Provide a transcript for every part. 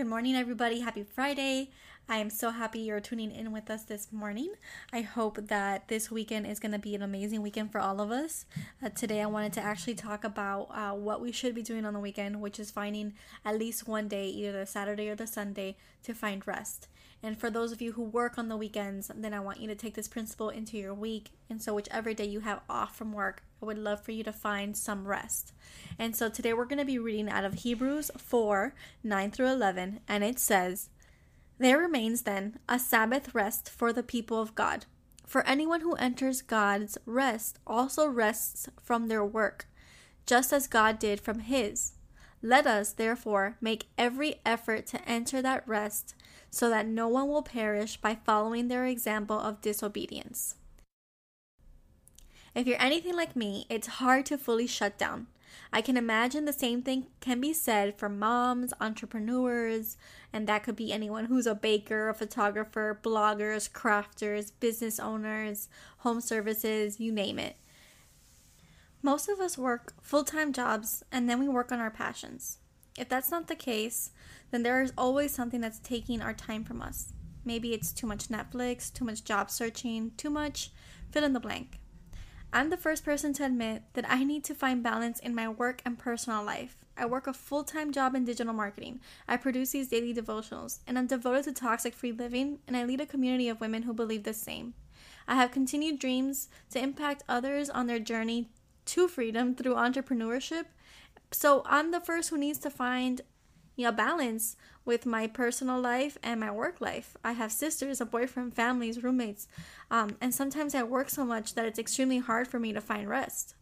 Good morning, everybody. Happy Friday. I am so happy you're tuning in with us this morning. I hope that this weekend is going to be an amazing weekend for all of us. Uh, today, I wanted to actually talk about uh, what we should be doing on the weekend, which is finding at least one day, either the Saturday or the Sunday, to find rest. And for those of you who work on the weekends, then I want you to take this principle into your week. And so, whichever day you have off from work, I would love for you to find some rest. And so, today we're going to be reading out of Hebrews 4 9 through 11. And it says, There remains then a Sabbath rest for the people of God. For anyone who enters God's rest also rests from their work, just as God did from his. Let us, therefore, make every effort to enter that rest so that no one will perish by following their example of disobedience. If you're anything like me, it's hard to fully shut down. I can imagine the same thing can be said for moms, entrepreneurs, and that could be anyone who's a baker, a photographer, bloggers, crafters, business owners, home services, you name it. Most of us work full time jobs and then we work on our passions. If that's not the case, then there is always something that's taking our time from us. Maybe it's too much Netflix, too much job searching, too much fill in the blank. I'm the first person to admit that I need to find balance in my work and personal life. I work a full time job in digital marketing. I produce these daily devotionals, and I'm devoted to toxic free living, and I lead a community of women who believe the same. I have continued dreams to impact others on their journey to freedom through entrepreneurship. So I'm the first who needs to find a balance with my personal life and my work life. I have sisters, a boyfriend, families, roommates, um, and sometimes I work so much that it's extremely hard for me to find rest.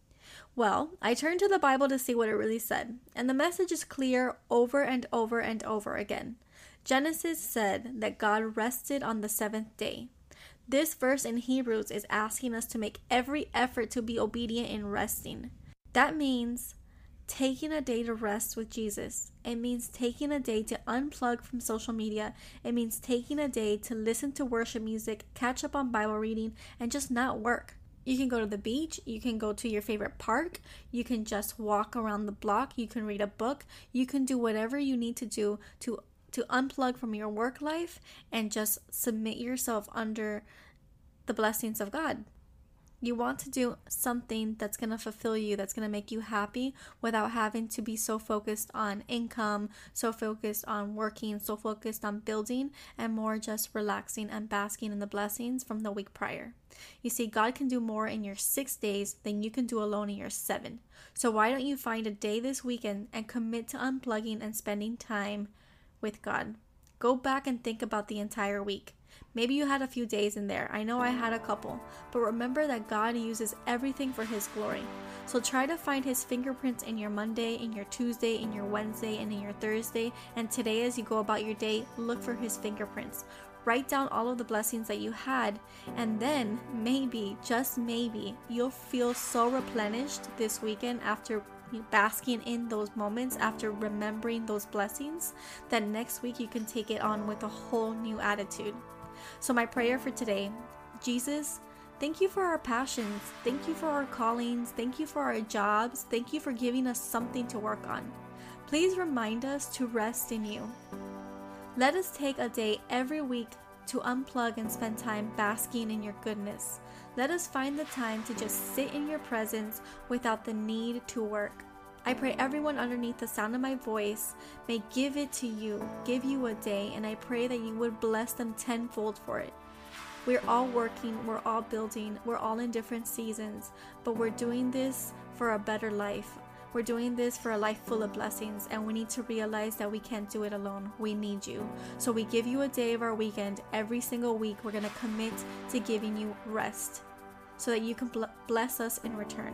Well, I turned to the Bible to see what it really said, and the message is clear over and over and over again. Genesis said that God rested on the seventh day. This verse in Hebrews is asking us to make every effort to be obedient in resting. That means taking a day to rest with Jesus. It means taking a day to unplug from social media. It means taking a day to listen to worship music, catch up on Bible reading, and just not work. You can go to the beach, you can go to your favorite park, you can just walk around the block, you can read a book, you can do whatever you need to do to to unplug from your work life and just submit yourself under the blessings of God. You want to do something that's going to fulfill you, that's going to make you happy without having to be so focused on income, so focused on working, so focused on building, and more just relaxing and basking in the blessings from the week prior. You see, God can do more in your six days than you can do alone in your seven. So, why don't you find a day this weekend and commit to unplugging and spending time with God? Go back and think about the entire week. Maybe you had a few days in there. I know I had a couple. But remember that God uses everything for His glory. So try to find His fingerprints in your Monday, in your Tuesday, in your Wednesday, and in your Thursday. And today, as you go about your day, look for His fingerprints. Write down all of the blessings that you had, and then maybe, just maybe, you'll feel so replenished this weekend after basking in those moments after remembering those blessings that next week you can take it on with a whole new attitude. So, my prayer for today Jesus, thank you for our passions. Thank you for our callings. Thank you for our jobs. Thank you for giving us something to work on. Please remind us to rest in you. Let us take a day every week to unplug and spend time basking in your goodness. Let us find the time to just sit in your presence without the need to work. I pray everyone underneath the sound of my voice may give it to you, give you a day, and I pray that you would bless them tenfold for it. We're all working, we're all building, we're all in different seasons, but we're doing this for a better life. We're doing this for a life full of blessings, and we need to realize that we can't do it alone. We need you. So, we give you a day of our weekend. Every single week, we're going to commit to giving you rest. so that you can bl- bless us in return.